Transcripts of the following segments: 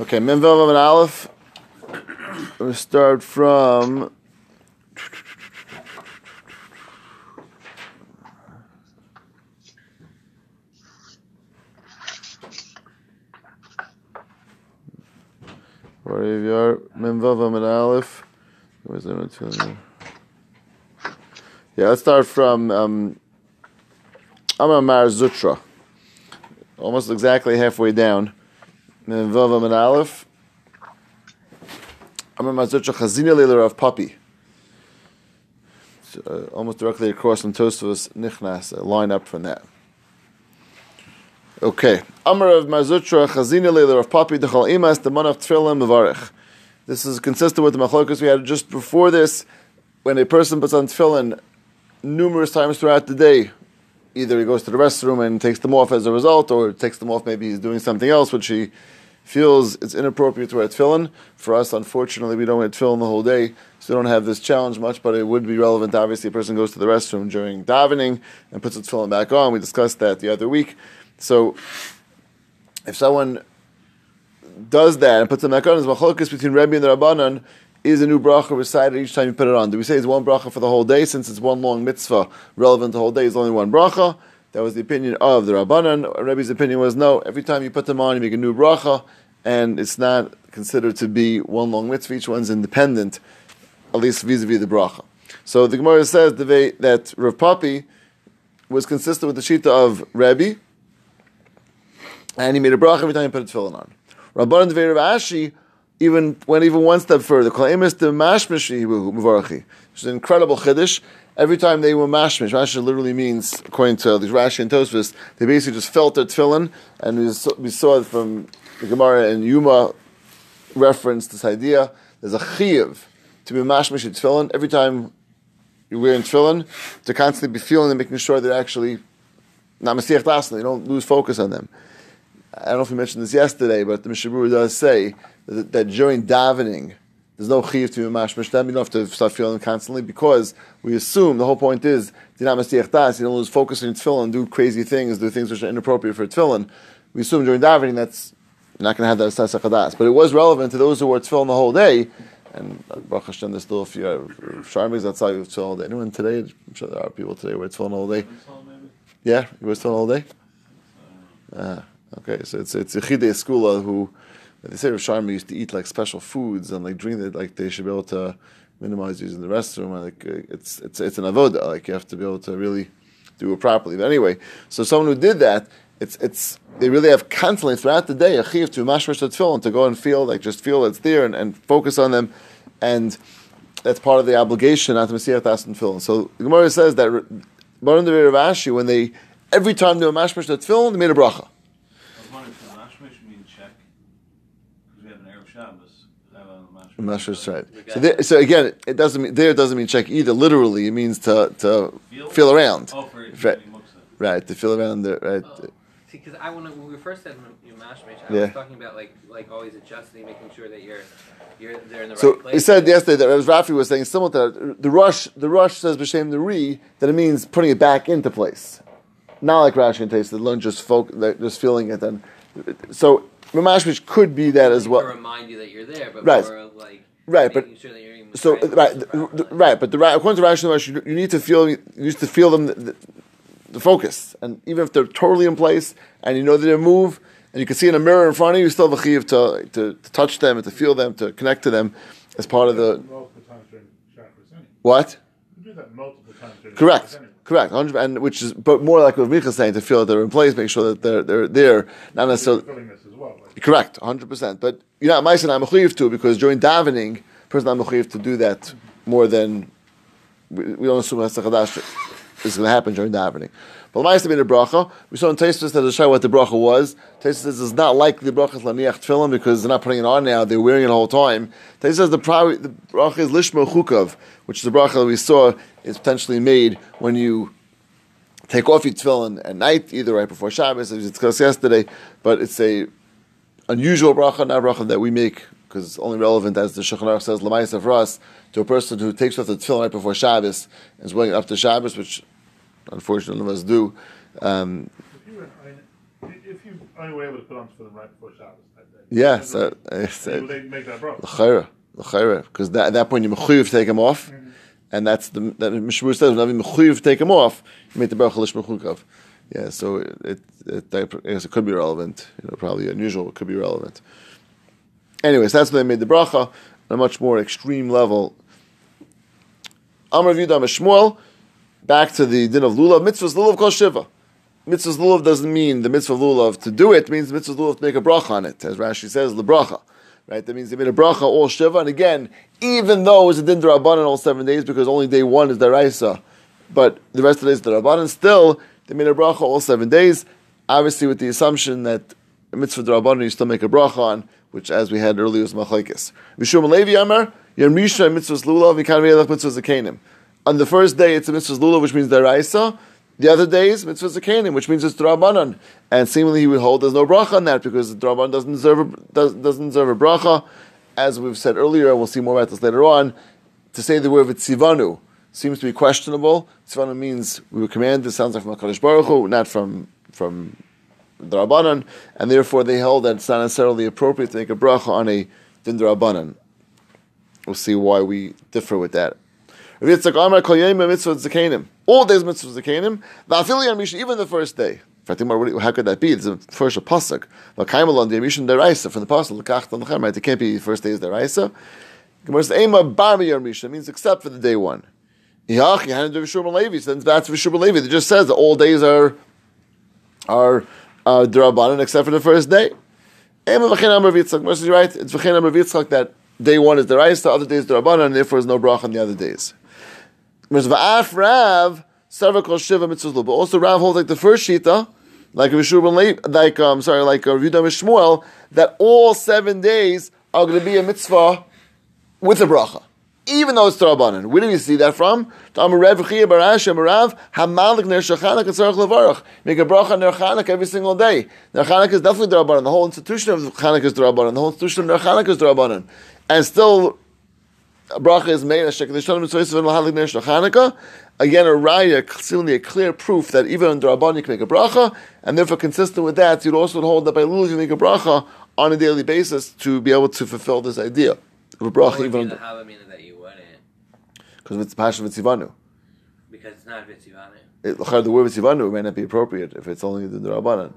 Okay, Mem Vav and Aleph. We start from. Where you are, Mem Vav and Aleph. Where's the? Yeah, let's start from um, Amar Zutra. Almost exactly halfway down. Vav and Aleph. Amar Zutra Chazina Leila of Papi. So, uh, almost directly across from Tosfos Nichnas, a line up from that. Okay. Amar of Mazutra, Chazina Leila of Papi, Dechal Imas, the of Tfilim, Mevarech. This is consistent with the machlokas we had just before this. When a person puts on tefillin numerous times throughout the day, either he goes to the restroom and takes them off as a result, or takes them off maybe he's doing something else which he feels it's inappropriate to wear tefillin. For us, unfortunately, we don't wear tefillin the whole day, so we don't have this challenge much, but it would be relevant. Obviously, a person goes to the restroom during davening and puts the tefillin back on. We discussed that the other week. So, if someone does that and puts them back on, is between Rebbe and the Rabbanan is a new bracha recited each time you put it on. Do we say it's one bracha for the whole day since it's one long mitzvah relevant the whole day? It's only one bracha. That was the opinion of the Rabbanan. Rebbe's opinion was no. Every time you put them on, you make a new bracha, and it's not considered to be one long mitzvah. Each one's independent, at least vis-a-vis the bracha. So the Gemara says that Rav Papi was consistent with the shita of Rebbe, and he made a bracha every time he put a tefillin on. Rabban and Rav Ashi even went even one step further. Is an incredible chiddush. Every time they were mashmish, Rashi literally means, according to these Rashi and Tosfos, they basically just felt their tefillin, and we saw, we saw it from the Gemara and Yuma reference this idea. There's a chiyuv to be mashmish in tefillin. Every time you're wearing tefillin, to constantly be feeling and making sure they're actually not masiach dasna, you don't lose focus on them. I don't know if we mentioned this yesterday, but the Mishabur does say that, that during davening, there's no chiv to be mashmish them. You don't have to start feeling constantly because we assume the whole point is. You don't lose focus on tefillin, do crazy things, do things which are inappropriate for tefillin. We assume during davening that's you're not going to have that chadas. But it was relevant to those who were tefillin the whole day. And Baruch Hashem, there's still a few sharmis outside of tefillin all day. Anyone today? I'm sure there are people today who wear tefillin all day. Yeah, you wear tefillin all day. Uh, okay, so it's it's a chidei skula who they say Rav Sharma used to eat like special foods and like drink it like they should be able to minimize using the restroom. And, like uh, it's it's it's an avoda. Like you have to be able to really do it properly. But anyway, so someone who did that, it's it's they really have constantly throughout the day a chiv to mashmash the tefillin to go and feel like just feel it's there and, and focus on them, and that's part of the obligation not to masiach das and tefillin. So the Gemara says that Baron the Rav Ashi when they every time they were mashmash tefillin they made a bracha. Mashras right. So, there, so again, it doesn't mean there doesn't mean check either. Literally, it means to to feel, feel around. Oh, right, right, to feel around the right. Oh. See, because I want to when we first said you mash I Yeah. was talking about like like always adjusting, making sure that you're you're there in the So right place. he said yesterday that as Rafi was saying similar to that, the rush. The rush says b'shem the re that it means putting it back into place, not like Rashi and Taste. The lunch just folk, just feeling it. And so Ramashmish could be that as well. to remind you that you're there, but Right. more like Right, but- sure So right, the the, proper the- place. right, but the according to Rashi you, you need to feel you need to feel them the, the, the focus, and even if they're totally in place and you know that they move, and you can see in a mirror in front of you, you still have a chiv to, to to touch them and to feel them, to connect to them as part of the multiple times during Shacharis anyway. what. You do that multiple times Correct, correct, 100 and which is but more like what Michael's saying to feel that they're in place, make sure that they're they're there, not necessarily. As well. Correct, hundred percent. But you're not ma'aser I'm a too, because during davening, person I'm a to do that mm-hmm. more than we, we don't assume Hesach Hadash is going to happen during davening. But ma'aser being a bracha, we saw in Tosfos that to show what the bracha was. Tosfos says it's not like the bracha laniach tefillin because they're not putting it on now; they're wearing it the whole time. Tosfos says the, the bracha is lishma chukav, which is the bracha that we saw is potentially made when you take off your tefillin at night, either right before Shabbos, as we discussed yesterday. But it's a unusual bracha, not a bracha that we make because it's only relevant as the Shulchan Aruch says lemaisa for us to a person who takes off the tefillin right before Shabbos and is wearing it up to Shabbos, which unfortunately none of us do. Um, if you were, I mean, if if you only were able to put on for them right before Shabbos that day. Yeah, so, uh, so they make that bracha? because at that point you're mechuyev to take them off, Mm-hmm. and that's the that Mishmur says when I'm mechuyev take them off, you make the bracha lish mechukav. Yeah, so it, it, it, I guess it could be relevant. You know, probably unusual. It could be relevant. Anyways, that's when they made the bracha on a much more extreme level. Amr Yudam Shmuel. Back to the din of lulav. Mitzvahs lulav kol shiva. Mitzvahs lulav doesn't mean the mitzvah lulav to do it. Means the mitzvah lulav to make a bracha on it, as Rashi says, the bracha. Right? That means they made a bracha all shiva. And again, even though it was a din drabanan all seven days, because only day one is deraisa, but the rest of the days is derabanan, still they made a bracha all seven days. Obviously, with the assumption that mitzvah drabanan you still make a bracha on, which, as we had earlier, was machlekes. Mishum Levi Amar Yom Rishon mitzvahs lulav Ve'elach mitzvahs. On the first day, it's a mitzvahs lulav, which means deraisa. The other days, mitzvahs zakenim, which means it's drabanan. And seemingly, he would hold there's no bracha on that because the drabanan doesn't deserve a, does, doesn't deserve a bracha. As we've said earlier, and we'll see more about this later on. To say the word vitzivanu seems to be questionable. Tzivanu means we were commanded. It sounds like from Hakadosh Baruch Hu, not from from the Rabbanan, and therefore they held that it's not necessarily appropriate to make a bracha on a din Rabbanan. We'll see why we differ with that. Rav Yitzchak Amar Kol Mitzvah Zakanim. All days mitzvah Zakanim. Va'afili Yom Rishon, even the first day. How could that be? It's the first a pasuk. V'kaimal on the Yom Rishon deraisa from the pasuk. L'kach on the Right? It can't be the first day is deraisa. Gemara says Ema Bar Rishon means except for the day one. Yach Yehanan V'Shur Levi. So that's V'Shur Levi. It just says that all days are are uh, derabanan except for the first day. Ema V'chein Amar Yitzchak. Moshe is right. It's V'chein Amar Yitzchak that day one is deraisa, other days derabanan, and therefore there's no bracha on the other days. Whereas Va'af Rav, Kol Shiva Mitzvah But also Rav holds like the first Shita, like Levi, like, um, sorry, like uh, Yehuda Shmuel, that all seven days are going to be a mitzvah with a bracha. Even though it's Tarabanan. Where do we see that from? Make a bracha Ner Chanak every single day. Ner Chanak is definitely Tarabanan. The whole institution of Chanak is Tarabanan. The whole institution of Ner Chanak is Tarabanan. And still a bracha is made a shekel yishanim mitzvahs and lahalik ner Chanukah. Again, a raya, clearly a clear proof that even under Rabban you can make a bracha, and therefore consistent with that, you'd also hold that by lulav you make a bracha on a daily basis to be able to fulfill this idea of a bracha What would be even the Havamina that you wouldn't? because it's passion of tzivanu. Because it's not Vitzivanu. It, the word tzivanu may not be appropriate if it's only the Rabbanan.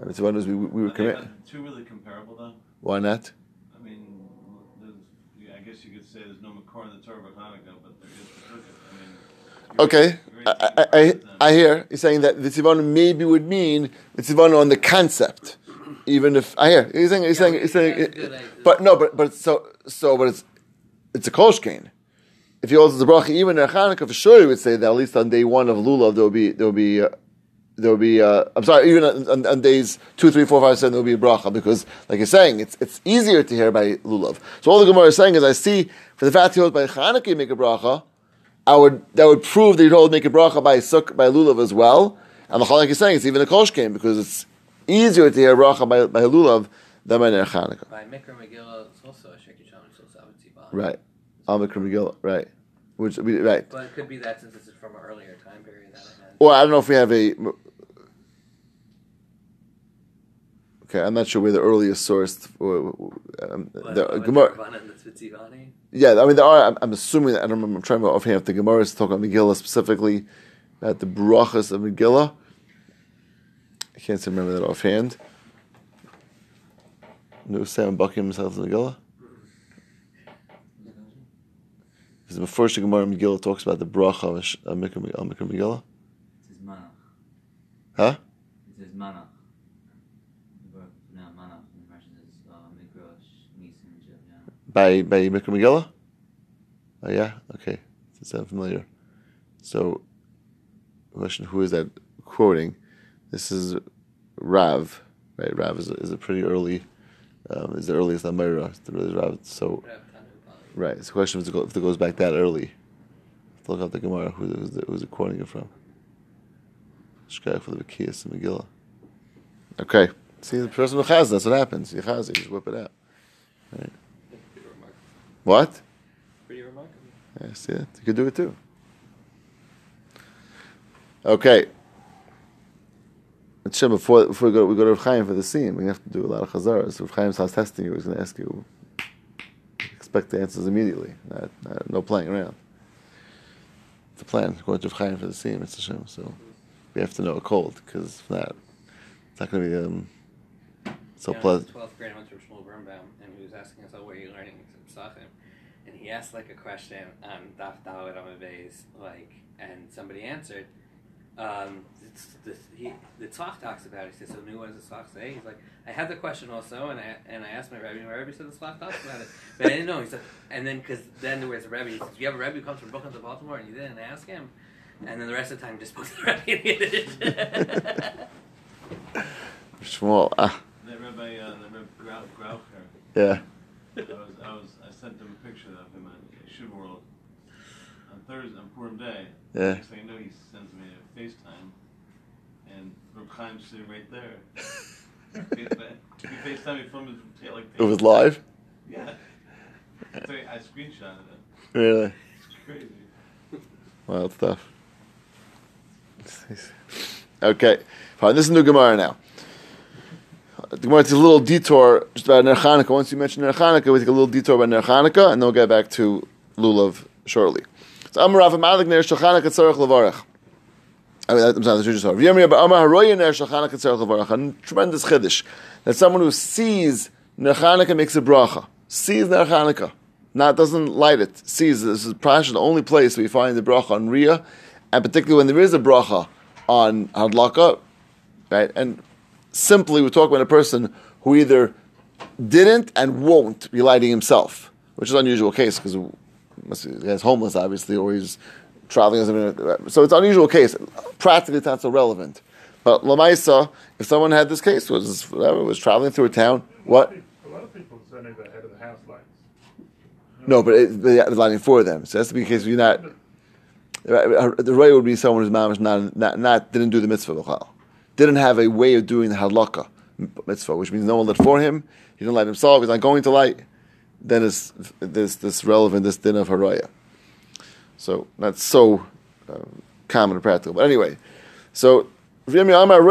And tzivanu is we, we were Are commit. two really comparable though? Why not? I mean, there's, yeah, I guess you could say there's no Makor in the Torah of Hanukkah, but there is the Sukkot. I mean, you're Okay, I, I, I, comparable with them. I hear you're saying that the tzivanu maybe would mean the tzivanu on the concept, even if I hear you're saying saying you're saying, that's a good but no, but but so so but it's it's a kolshkein. If you also the bracha even in a Hanukkah for sure, you would say that at least on day one of lulav there will be there will be. Uh, there will be, uh, I'm sorry, even on, on, on days two, three, four, five, seven, there will be a bracha because, like you're saying, it's it's easier to hear by lulav. So all the Gemara is saying is, I see for the fact he holds by Chanukah you make a bracha, I would that would prove that you'd hold make a bracha by suk by lulav as well. And the Chalak is saying it's even a kolshkein because it's easier to hear bracha by, by lulav than by ner Chanukah. By Mikra Megillah, it's also a Shekel Shalom, so it's. Right, Al Mikra Megillah, right, which we- right. But it could be that since this is from an earlier time period that it I don't know if we have a. Okay, I'm not sure where the earliest source. Um, But the with Gemara. Rabbanan, that's Vitzivani. Yeah, I mean there are. I'm, I'm assuming that I don't remember. I'm trying to offhand if the Gemara is talking about Megillah specifically, about the brachas of Megillah. I can't remember that offhand. No Sam bucking himself in Megillah. Because the first Gemara Megillah talks about the bracha of Sh- of Mikra of Mikra Megillah. It says manach. Huh? It says manach. The verb now manach. And the Russian says uh, migrosh, nisim, yeah. By by Mikra Megillah? Oh yeah? Okay. Does that sound familiar? So question who is that quoting? This is Rav. Right, Rav is a, is a pretty early um, is the earliest Amora. The earliest Rav. So Rav Tanu Bali. right. So, question if it, if it goes back that early. Look up the Gemara, who who's, the, who's it quoting it from. Shkaya for the Bekiyas and Megillah. Okay. See the person who has that's what happens. You has it, you just whip it out. Remarkable. What? Pretty remarkable. Yeah, see it? You could do it too. Okay. It's Shem, before, before we go, we go to Rav Chaim for the scene, we have to do a lot of chazaras. Rav Chaim starts testing you, he's going to ask you, expect the answers immediately, not, not, no playing around. It's a plan, according to Rav Chaim for the scene, Mr. Shem, so we have to know a cold, because if not, it's not going to be um, so Yeah, pleasant. Twelfth grade, I went to Shmuel Birnbaum, and he was asking us, "Oh, where are you learning Psachim?" And he asked like a question on Daf Dalet Amabeis, like, and somebody answered. Um, it's, the, he, the Tzach talks about it. He says, "So, new what does the Tzach say?" He's like, "I had the question also, and I and I asked my Rebbe, and my Rebbe said the Tzach talks about it, but I didn't know." He said, and then because then there was a Rebbe. He says, "You have a Rebbe who comes from Brooklyn to Baltimore, and you didn't ask him." And then the rest of the time, just spoke to the Rebbe in Yiddish. Shmuel, ah, That Rabbi, uh, the Rabbi Grau- Graucher, yeah. I was, I was, I sent him a picture of him on Shoot World on Thursday, on Purim Day. Yeah. Next thing I know, he sends me a FaceTime, and Reb Chaim's sitting right there. FaceTime, he FaceTime me from his tail like It was live? Yeah. So I screenshotted it. Really? It's crazy. Wild stuff. Okay, fine. This is new Gemara now. The Gemara takes a little detour just about Ner Chanukah. Once you mention Ner Chanukah, we take a little detour about Ner Chanukah, and then we'll get back to Lulav shortly. So Amar Rav Ner Tzarech I'm sorry, you just saw. V'yamri Abba Amar Haroya Ner Tzarech. A tremendous chiddush that someone who sees Ner Chanukah makes a bracha. Sees Ner Chanukah. Not doesn't light it. Sees this is probably the only place we find the bracha on Riyah, and particularly when there is a bracha on Hadlaka, right? And simply, we're talking about a person who either didn't and won't be lighting himself, which is an unusual case because he's homeless, obviously, or he's traveling. So it's an unusual case. Practically, it's not so relevant. But Lamaisa, if someone had this case, was whatever, was traveling through a town, what? A lot of people the of the house lights. No, but it, they're lighting for them. So that's to be the case. You're not. The right would be someone who's mamish not, not not didn't do the mitzvah didn't have a way of doing the halakha mitzvah, which means no one lit for him. He didn't light himself. He's not going to light. Then is this this relevant this din of haraya. So that's so uh, common and practical. But anyway, so what bracha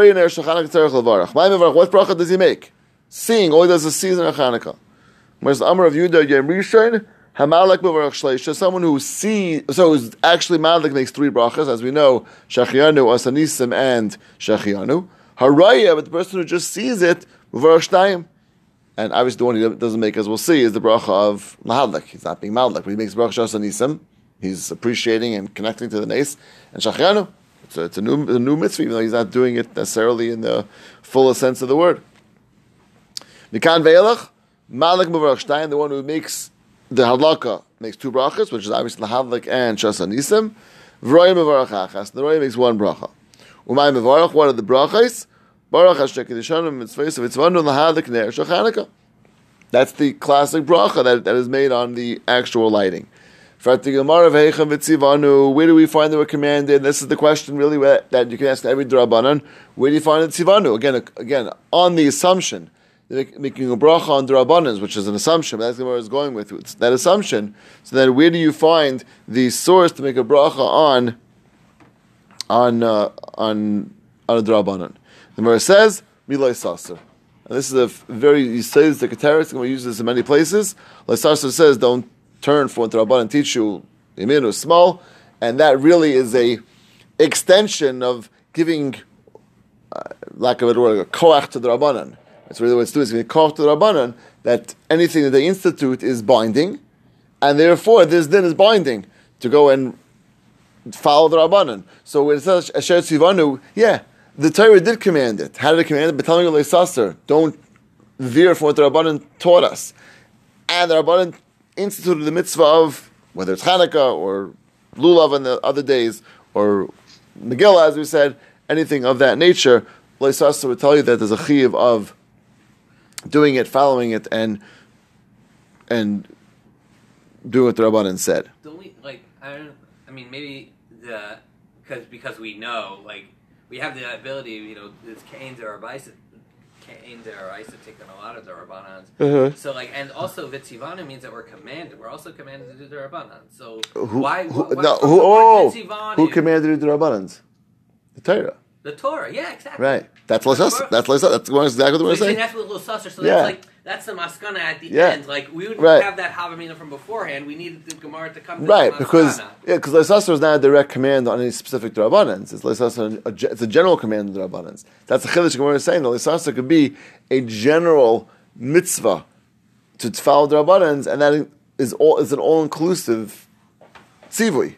does he make? Seeing all he does is season of Chanukah. Whereas of Yom Rishon, Hamalek Bavarach Shleisha, someone who sees, so who's actually Malek makes three brachas, as we know, Shachianu, Asanisim, and Shachianu. Haraya, but the person who just sees it, Bavarach Shtayim. And obviously the one he doesn't make, as we'll see, is the bracha of Mahadlik. He's not being Malek, but he makes bracha Asanisim. He's appreciating and connecting to the nace. And Shachianu, it's a, it's a, new, a new mitzvah, even though he's not doing it necessarily in the fullest sense of the word. Mikan Ve'elach, Malik Mubarak Shtein, the one who makes the Hadlaka, makes two brachas, which is obviously the Hadlik and Shasa Nisim. Vroy Mubarak Achas, the Roy makes one bracha. Umay Mubarak, what are the brachas? Baruch Hashem Kedishanim Mitzvahs of Itzvanu Lahadlik Ner Shachanaka. That's the classic bracha that, that is made on the actual lighting. Where do we find that we're commanded? This is the question really that you can ask every drabanan. Where do you find the tzivanu? Again, again, on the assumption making a bracha on drabanans, which is an assumption, that's what I was going with. It's that assumption. So then, where do you find the source to make a bracha on on uh, on on a drabanan? The Gemara says milay saser. And this is a very he says the Keteris, and we use this in many places. Leisaser says don't turn for what the Rabbanan teach you imin or small, and that really is a extension of giving, uh, lack of a word, a koach to the Rabbanan. That's really what it's doing. It's giving koach to the Rabbanan that anything that they institute is binding, and therefore this din is binding to go and follow the Rabbanan. So when it says Asher Tzivanu, yeah, the Torah did command it. How did it command it? You Leisaser, don't veer from what the Rabbanan taught us. And the Rabbanan instituted the mitzvah of whether it's Hanukkah or Lulav on the other days or Megillah, as we said, anything of that nature, Leisasa would tell you that there's a chiv of doing it, following it, and and doing what the Rabbanan said. Don't we like? I don't. I mean, maybe the because because we know like we have the ability. You know, this canes or Abaisa, Cain's or Abaisa taking a lot of the Rabbanans. Uh-huh. So like, and also Vitzivanu means that we're commanded. We're also commanded to do the Rabbanan. So Who, why? who, why no, from who, the oh, who commanded you the Rabbanans? The Torah. The Torah, yeah, exactly. Right. That's Lesasa. That's Lesasa. That's exactly what So we're you're saying that's what susser. So Yeah. that's like that's the maskana at the Yeah. end. Like we wouldn't Right. have that Havamina from beforehand. We needed the Gemara to come. To Right, the because yeah, because Lesasa is not a direct command on any specific Drabanans. It's Lesasa, a, ge- it's a general command of Drabanans. That's the Chiddush Gemara is saying. The Lesasa could be a general mitzvah to follow Drabanans, and that is all is an all inclusive tzivui,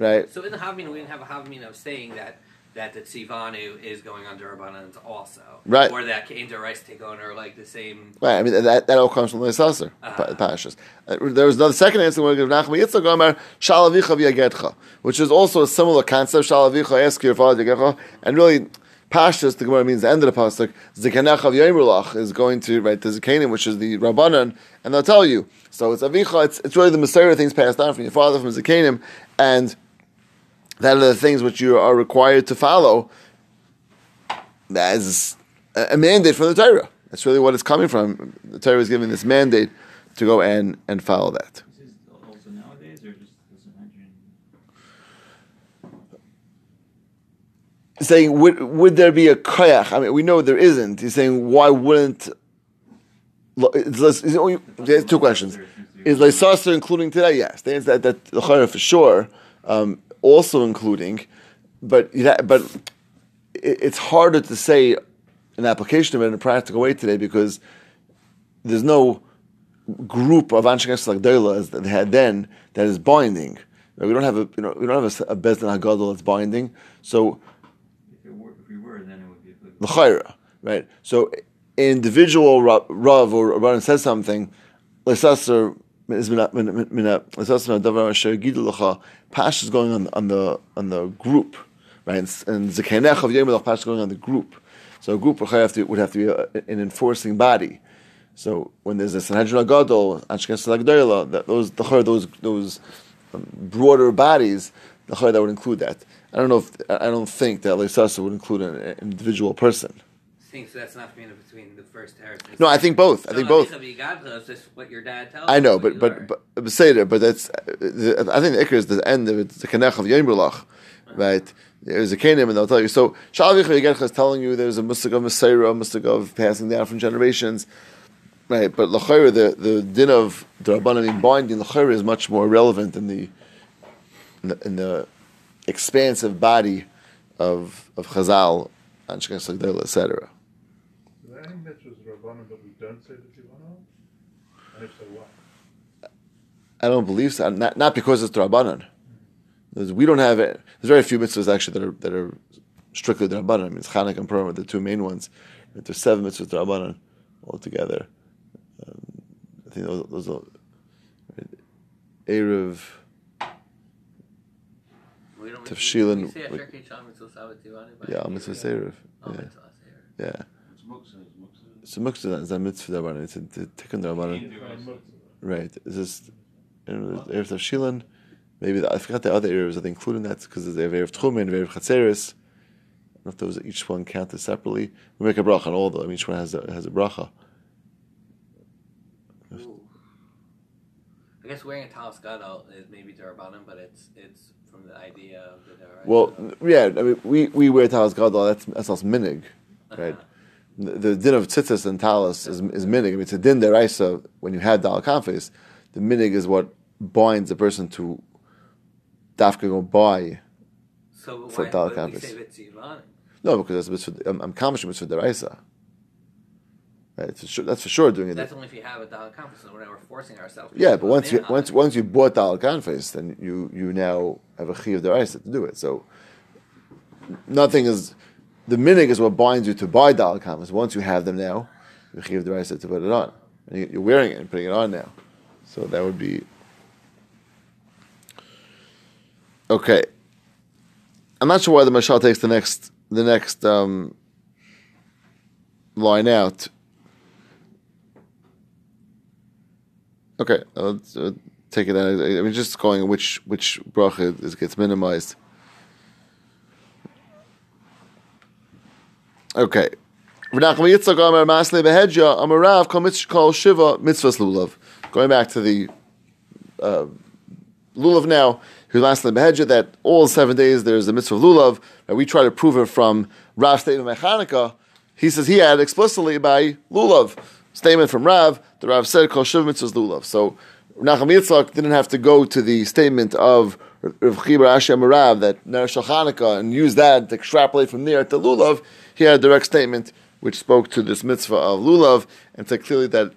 right? So in the Havamina, we didn't have a Havamina of saying that that the Tzivanu is going under Rabbanans also, Right. Or that Cain Rice take on are like the same. Right, I mean that that all comes from the Sasser Ah. Pashas. Uh, there was another second answer where Nachman Yitzchak Omer Shalavicha v'yagetcha, which is also a similar concept. Shalavicha ask your father yagetcha, and really Pashas the Gemara means the end of the pasuk. Zikanecha v'yemrulach is going to right the Zikanim, which is the Rabbanan, and they'll tell you. So it's Avicha. It's, it's really the Messiah things passed down from your father from Zikanim, and that are the things which you are required to follow. That is a mandate from the Torah. That's really what it's coming from. The Torah is giving this mandate to go and, and follow that. Also nowadays, or just the Sanhedrin? Saying, would, would there be a koyach? I mean, we know there isn't. He's saying, why wouldn't. It's, less- it's only, there's two questions. Is Leisasa including today? Yes. The answer that, that for sure, um, also including, but, but it, it's harder to say an application of it in a practical way today because there's no group of Anshe like as that they had then that is binding. We don't have a you know we don't have a, a Bezdin Hagadol that's binding. So If, it were, if we were, then it would be l'chayra, right? So individual ra- rav or rabban says something, l'sasser is going on on the on the group, right? And, and zekenech of yom l'ch pash going on the group. So a group would have to would have to be a, an enforcing body. So when there's a Sanhedrin Gadol, Ashkenaz Lagdoila, that those the those those um, broader bodies, the that would include that. I don't know if I don't think that Leisasa would include an individual person. Thing, so that's not between the first heresy. No, I think both. I think both. Just what your dad tells I know, but but but, but say there, but that's I think the ikr is the end of it. The kanech of Yemrulach, right? There's a kanim, and they'll tell you. So Shalvich Yegercha is telling you there's a musig of Messiah, a musig of passing down from generations, right? But lachayra, the the din of the rabbanim binding lachayra is much more relevant in the in the, in the expansive body of of Chazal, etc. Is there any mitzvahs Rabbanim that we don't say the Tivana? And if so, what? I don't believe so. Not, not because it's Rabbanan. There's- We don't have it. There's very few mitzvahs actually that are that are strictly Rabbanan. I mean, it's Chanukah and Purim are the two main ones. But there's seven mitzvahs Rabbanan altogether. Um, I think those, those are Erev. Tefshilin- we say we- Asher Kei Mitzvah Sabat Tivani, but- Yeah, mitzvah Erev. Oh, Yeah, yeah. So mitzvah is a mitzvah Rabbanan. It's a t- tikkun Rabbanan. Can't do it. Right. Is this Erev Tefshilin? Maybe the, I forgot the other areas. Are they including that because they have Erev Tchumen, Erev Chatzeris? I don't know if those each one counted separately. We make a bracha on all of them. Each one has a has a bracha. Ooh. I guess wearing a talis gadol is maybe Darabanan, but it's it's from the idea of the Darabanan. Well, yeah. I mean, we we wear talis gadol. That's that's also minig, right? The, the din of tzitzis and talis is is minig. I mean, it's a din deraisa when you have dal kafis. The minig is what binds a person to dafka go buy. so for why Tal would we Campus. say Vitzivan? No, because that's mitzvah. I'm, I'm kamishim mitzvah deraisa. Right. For sure, that's for sure doing it. That's only if you have a Dal Campus, so we're forcing ourselves. Yeah, but once you once once you bought the alcanfes, then you you now have a chi of deraisa to do it. So nothing is the minig is what binds you to buy the alcanfes. Once you have them now, you chi the right to put it on, and you- you're wearing it and putting it on now. So that would be okay. I'm not sure why the mashal takes the next the next um, line out. Okay, let's uh, take it out. I mean, just going which which bracha is, gets minimized. Okay. V'nachma Yitzchak Amar Masle Behedja Amarav Kol Mitz- Kol Shiva Mitzvahs Lulav. Going back to the uh, lulav now, that all seven days there's a mitzvah of lulav, and we try to prove it from Rav statement by Chanukah. He says he had explicitly by lulav statement from Rav. The Rav said kol shiv mitzvahs lulav. So Nachum Yitzchak didn't have to go to the statement of Rav Chibur Asher Rav that Ner Shal Chanukah and use that to extrapolate from there to lulav. He had a direct statement which spoke to this mitzvah of lulav and said clearly that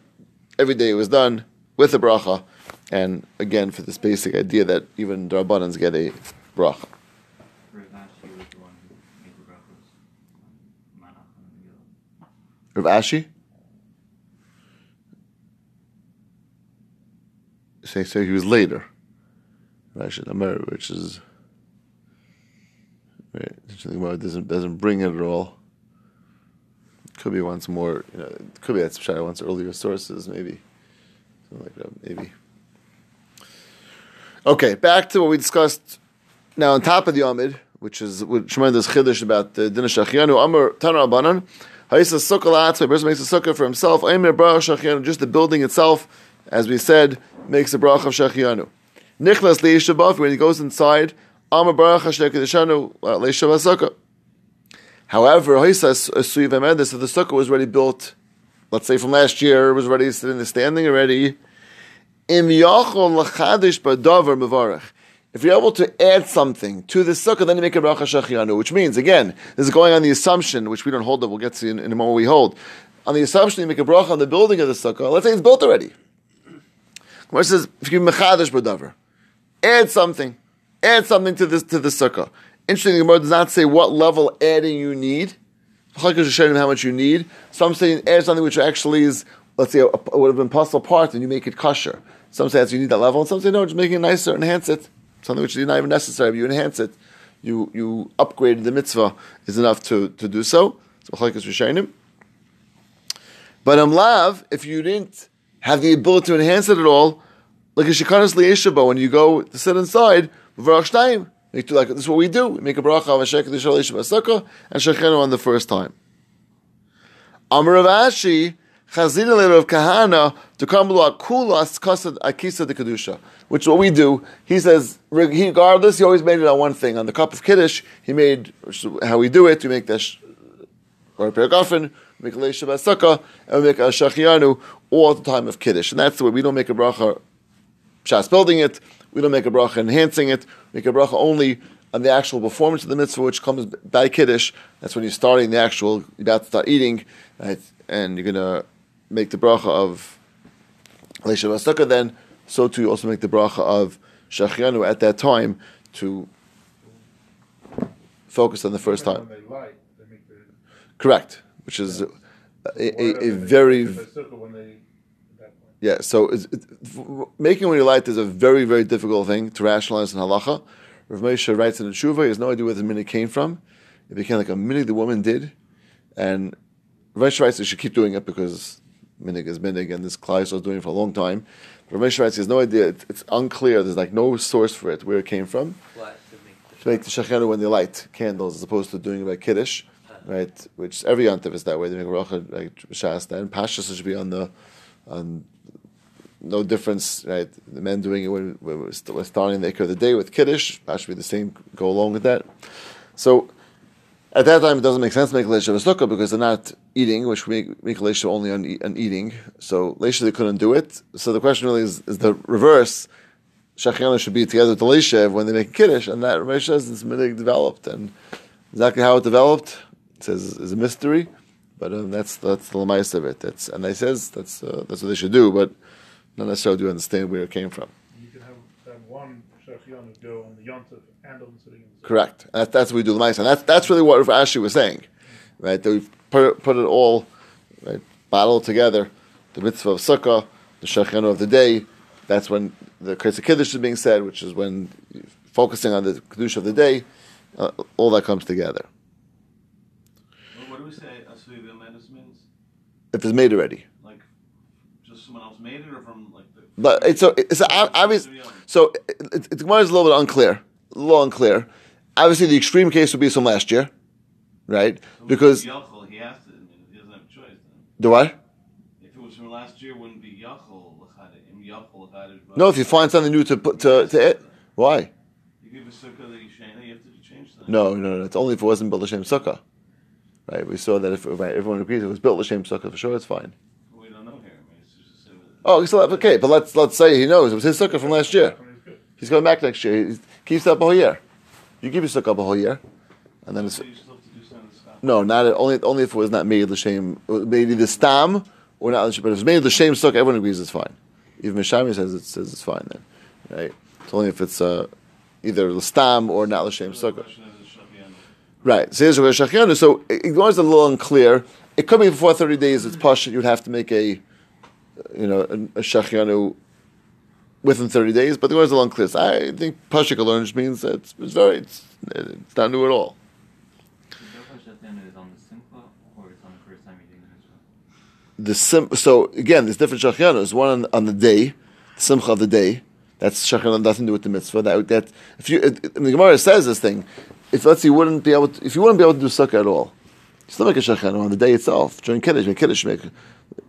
every day it was done with a bracha, and again for this basic idea that even the get a bracha. Rav Ashi was the one who made the brachos on Manach and Megillah. Rav Ashi? Say so he was later. Rav Ashi Amar, which is right. Doesn't doesn't bring it at all. Could be once more. You know, could be that's Shai once earlier sources, maybe something like that, maybe. Okay, back to what we discussed now on top of the Amid, which is what Shemai does Chiddush about the Din Shachianu Amar Tanra Abanan. Haisa Sukkah a person makes a sukkah for himself. Aimer Bracha Shachianu, just the building itself, as we said, makes a bracha of Shachianu. Nichlas Leishabaf, when he goes inside, Amar Bracha Shekidishanu uh, Leishabah Sukkah. However, Haisa Suyiv Emedis, if the sukkah was already built, let's say from last year, it was already sitting the standing already. If you're able to add something to the sukkah, then you make a bracha shachianu, which means, again, this is going on the assumption, which we don't hold, that we'll get to in, in a moment we hold. On the assumption you make a bracha on the building of the sukkah, let's say it's built already. Gemara says, if you mechadish badavar, add something, add something to this to the sukkah. Interesting, the Gemara does not say what level adding you need. Chalakos Hashem how much you need. Some say add something which actually is, let's say, a, would have been possible part, and you make it kosher. Some say that's you need that level, and some say no, just making it nicer, enhance it. Something which is not even necessary, but you enhance it. You you upgrade the mitzvah is enough to, to do so. So Chalakos Rishonim. But um, lav, if you didn't have the ability to enhance it at all, like a shikanas liyeshaba, when you go to sit inside, v'varach do like this is what we do. We make a bracha of a shekel yishal yeshaba sukkah and shechenu on the first time. Amar Rav Ashi chazina le Rav Kahana to come lo akulas kasad akisa de kedusha, which is what we do. He says regardless, he always made it on one thing. On the cup of kiddush, he made how we do it. We make that or pergafen, we make a leisha sukkah, and we make a shachianu all the time of kiddush, and that's the way we don't make a bracha. Shas building it, we don't make a bracha enhancing it. We make a bracha only on the actual performance of the mitzvah, which comes by kiddush. That's when you're starting the actual, you're about to start eating, right? and you're gonna make the bracha of leisha sukkah. Then, so too, you also make the bracha of shachianu at that time to focus on the first time. When they light, they make the. Correct, which is a, a, a they very yeah. So it's, making when you light is a very very difficult thing to rationalize in halacha. Rav Moshe writes in the Tshuva, he has no idea where the minute came from. It became like a minute the woman did, and Rav Moshe writes you should keep doing it because minig is minig, and this Klai was doing it for a long time. Rav Moshe writes he has no idea. It's, it's unclear. There's like no source for it where it came from. What to make the to make the shechenu when they light candles as opposed to doing it by kiddush, right? Which every yontif is that way. They make a bracha like shasta and pashas should be on the on no difference, right? The men doing it when, when we're st- we're starting the ikar of the day with kiddush, be the same. Go along with that. So at that time, it doesn't make sense to make leisha sukkah because they're not eating, which we make, make leisha only on, on eating. So leisha they couldn't do it. So the question really is, is the reverse. Shachianu should be together with the Leisha when they make Kiddush, and that Ramesh says it's minig developed, and exactly how it developed it says is a mystery, but um, that's that's the lamais of it. That's and they says that's uh, that's what they should do, but not necessarily do you understand where it came from. You can have, have one shachianu go on the yontif and on the sitting in the sukkah. Correct. And that's, that's what we do the lamais, and that's that's really what Rav Ashi was saying, right? That we put put it all right, bottled together, the mitzvah of sukkah, the shechenu of the day. That's when the Kreis Kiddush is being said, which is when focusing on the kedusha of the day. Uh, all that comes together. What, what do we say Asuya Medis means? If it's made already, Like, just someone else made it, or from like the. But it's so it's obvious. So it, it, it's Gemara is a little bit unclear, a little unclear. Obviously, the extreme case would be some last year, right? Because Yachol, he has to. I he doesn't have a choice. The what? If it was from last year, wouldn't be Yachol. Yachol. No, if you find something new to put to to it, why? you give a sukkah that you change, you have to change that. No, no, no. It's only if it wasn't built L'Shem Sukkah. Right? We saw that if right, everyone agrees it was built L'Shem Sukkah, for sure it's fine. We don't know here. I mean, it's just, it was, Oh, he's still okay, but let's let's say he knows it was his sukkah from last year. Definitely is good. He's going back next year. He keeps up a whole year. You keep your sukkah up a whole year, and then it's so you still have to do something to stop. no, not only only if it was not made l'shem, made either the stam or not l'shem. But if it's made l'shem sukkah, everyone agrees it's fine. Even Mishami says it says it's fine then, right? It's only if it's uh, either l'stam or not l'shem sukkah. question is, is Right. So here's So it was a little unclear. It could be before 30 days. It's pashut. You'd have to make a, you know, a, Shachianu within 30 days. But the a unclear. So I think pashut learn means that it's, it's very, it's, it's not new at all. The sim. So again, there's different Shachianus. One on, on the day, the simcha of the day. That's Shachianu. Nothing to do with the mitzvah. That that if you, it, the Gemara says this thing. If let's say you wouldn't be able, to, if you wouldn't be able to do sukkah at all, you still make a shachianu on the day itself. During kiddush, make kiddush, make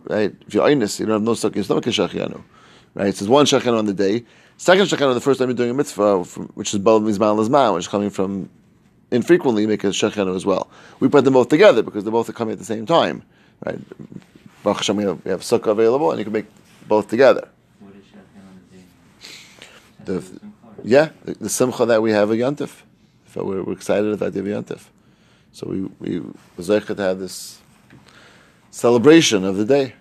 right. If you're einus, you don't have no sukkah, you still make a shachianu. Right. It says one shachianu on the day. Second shachianu the first time you're doing a mitzvah, from, which is bal mizman lazman, which is coming from infrequently, you make a shachianu as well. We put them both together because they're both are coming at the same time. Right. Baruch Hashem, we have, we have sukkah available, and you can make both together. What is on the day? The- Shachenu is Simcha or- Yeah, the, the simcha that we have a yontif. So we're, we're excited about the yontif. So we we was to have this celebration of the day.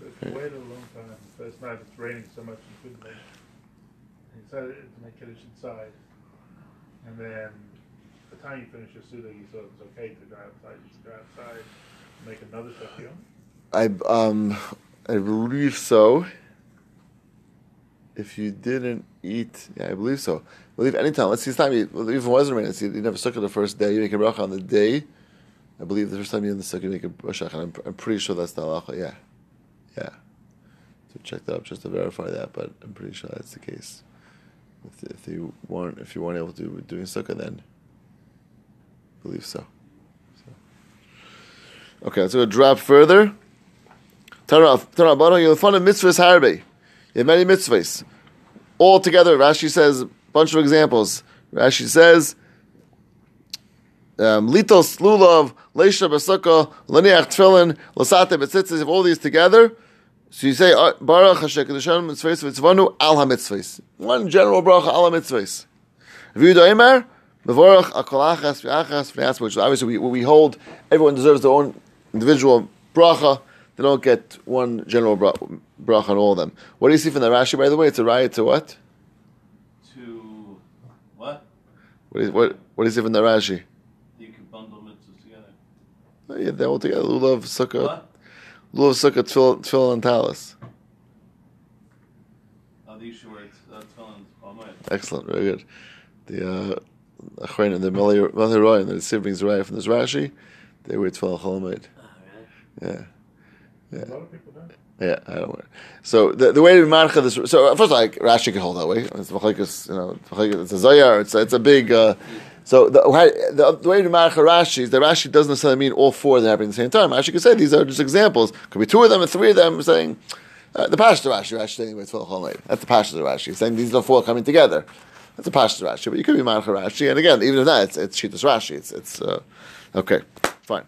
But wait a long time, first night it's raining so much you couldn't make. And you to make Kiddush inside. And then the time you finish your Suda, you thought it was okay to go outside. You go outside make another. I um I believe so. If you didn't eat, yeah, I believe so. I believe anytime. Let's see, it's time you, well, even wasn't raining. You never sukkah the first day. You make a bracha on the day. I believe the first time you're in the sukkah, you make a. And I'm, I'm pretty sure that's the halacha. Yeah, yeah. So check that up just to verify that, but I'm pretty sure that's the case. If, if you weren't, if you weren't able to do doing sukkah, then I believe so. so. Okay, let's go drop further. Turn off. Tanabana, you'll find a mitzvahs harbe. You have many mitzvahs. All together, Rashi says, a bunch of examples. Rashi says, litos lulav, leisha basukah, laniach tefillin, lasate betzitzis, you have all these together. So you say, uh, Baruch Hashem, Kedushan mitzvahs, v'tzvanu, al ha-mitzvahs. One general bracha, al ha-mitzvahs. V'yu Imer, mevorach, akolachas, v'achas, v'yas, which obviously we, we hold, everyone deserves their own individual bracha. They don't get one general bra- bracha on all of them. What do you see from the Rashi, by the way? It's a riot to what? To what? What is, what, what do you see from the Rashi? You can bundle mitzvahs together. Oh, Yeah, they're all together. Lulav, sukkah, What? lulav, sukkah, tefillin, tefillin, and talis. Oh, the issue uh, tefillin. Excellent, very good. The uh, Achrein and the Melchiroy and the siblings riot from this Rashi, they wear tefillin cholamayid. Oh, really? Yeah. A lot of people don't. Yeah, I don't know. So the the way to marcha this. So first, like Rashi can hold that way. It's you know, it's a zayar. It's it's a big. Uh, so the, the the way to marcha Rashi is that Rashi doesn't necessarily mean all four of them happening at the same time. Rashi could say these are just examples. Could be two of them and three of them saying. Uh, the Pashto Rashi, Rashi saying it's. That's the Pashto Rashi saying these are four coming together. That's a Pashto Rashi, but you could be Marcha Rashi, and again, even if that, it's, it's Rashi. It's it's uh, okay, fine.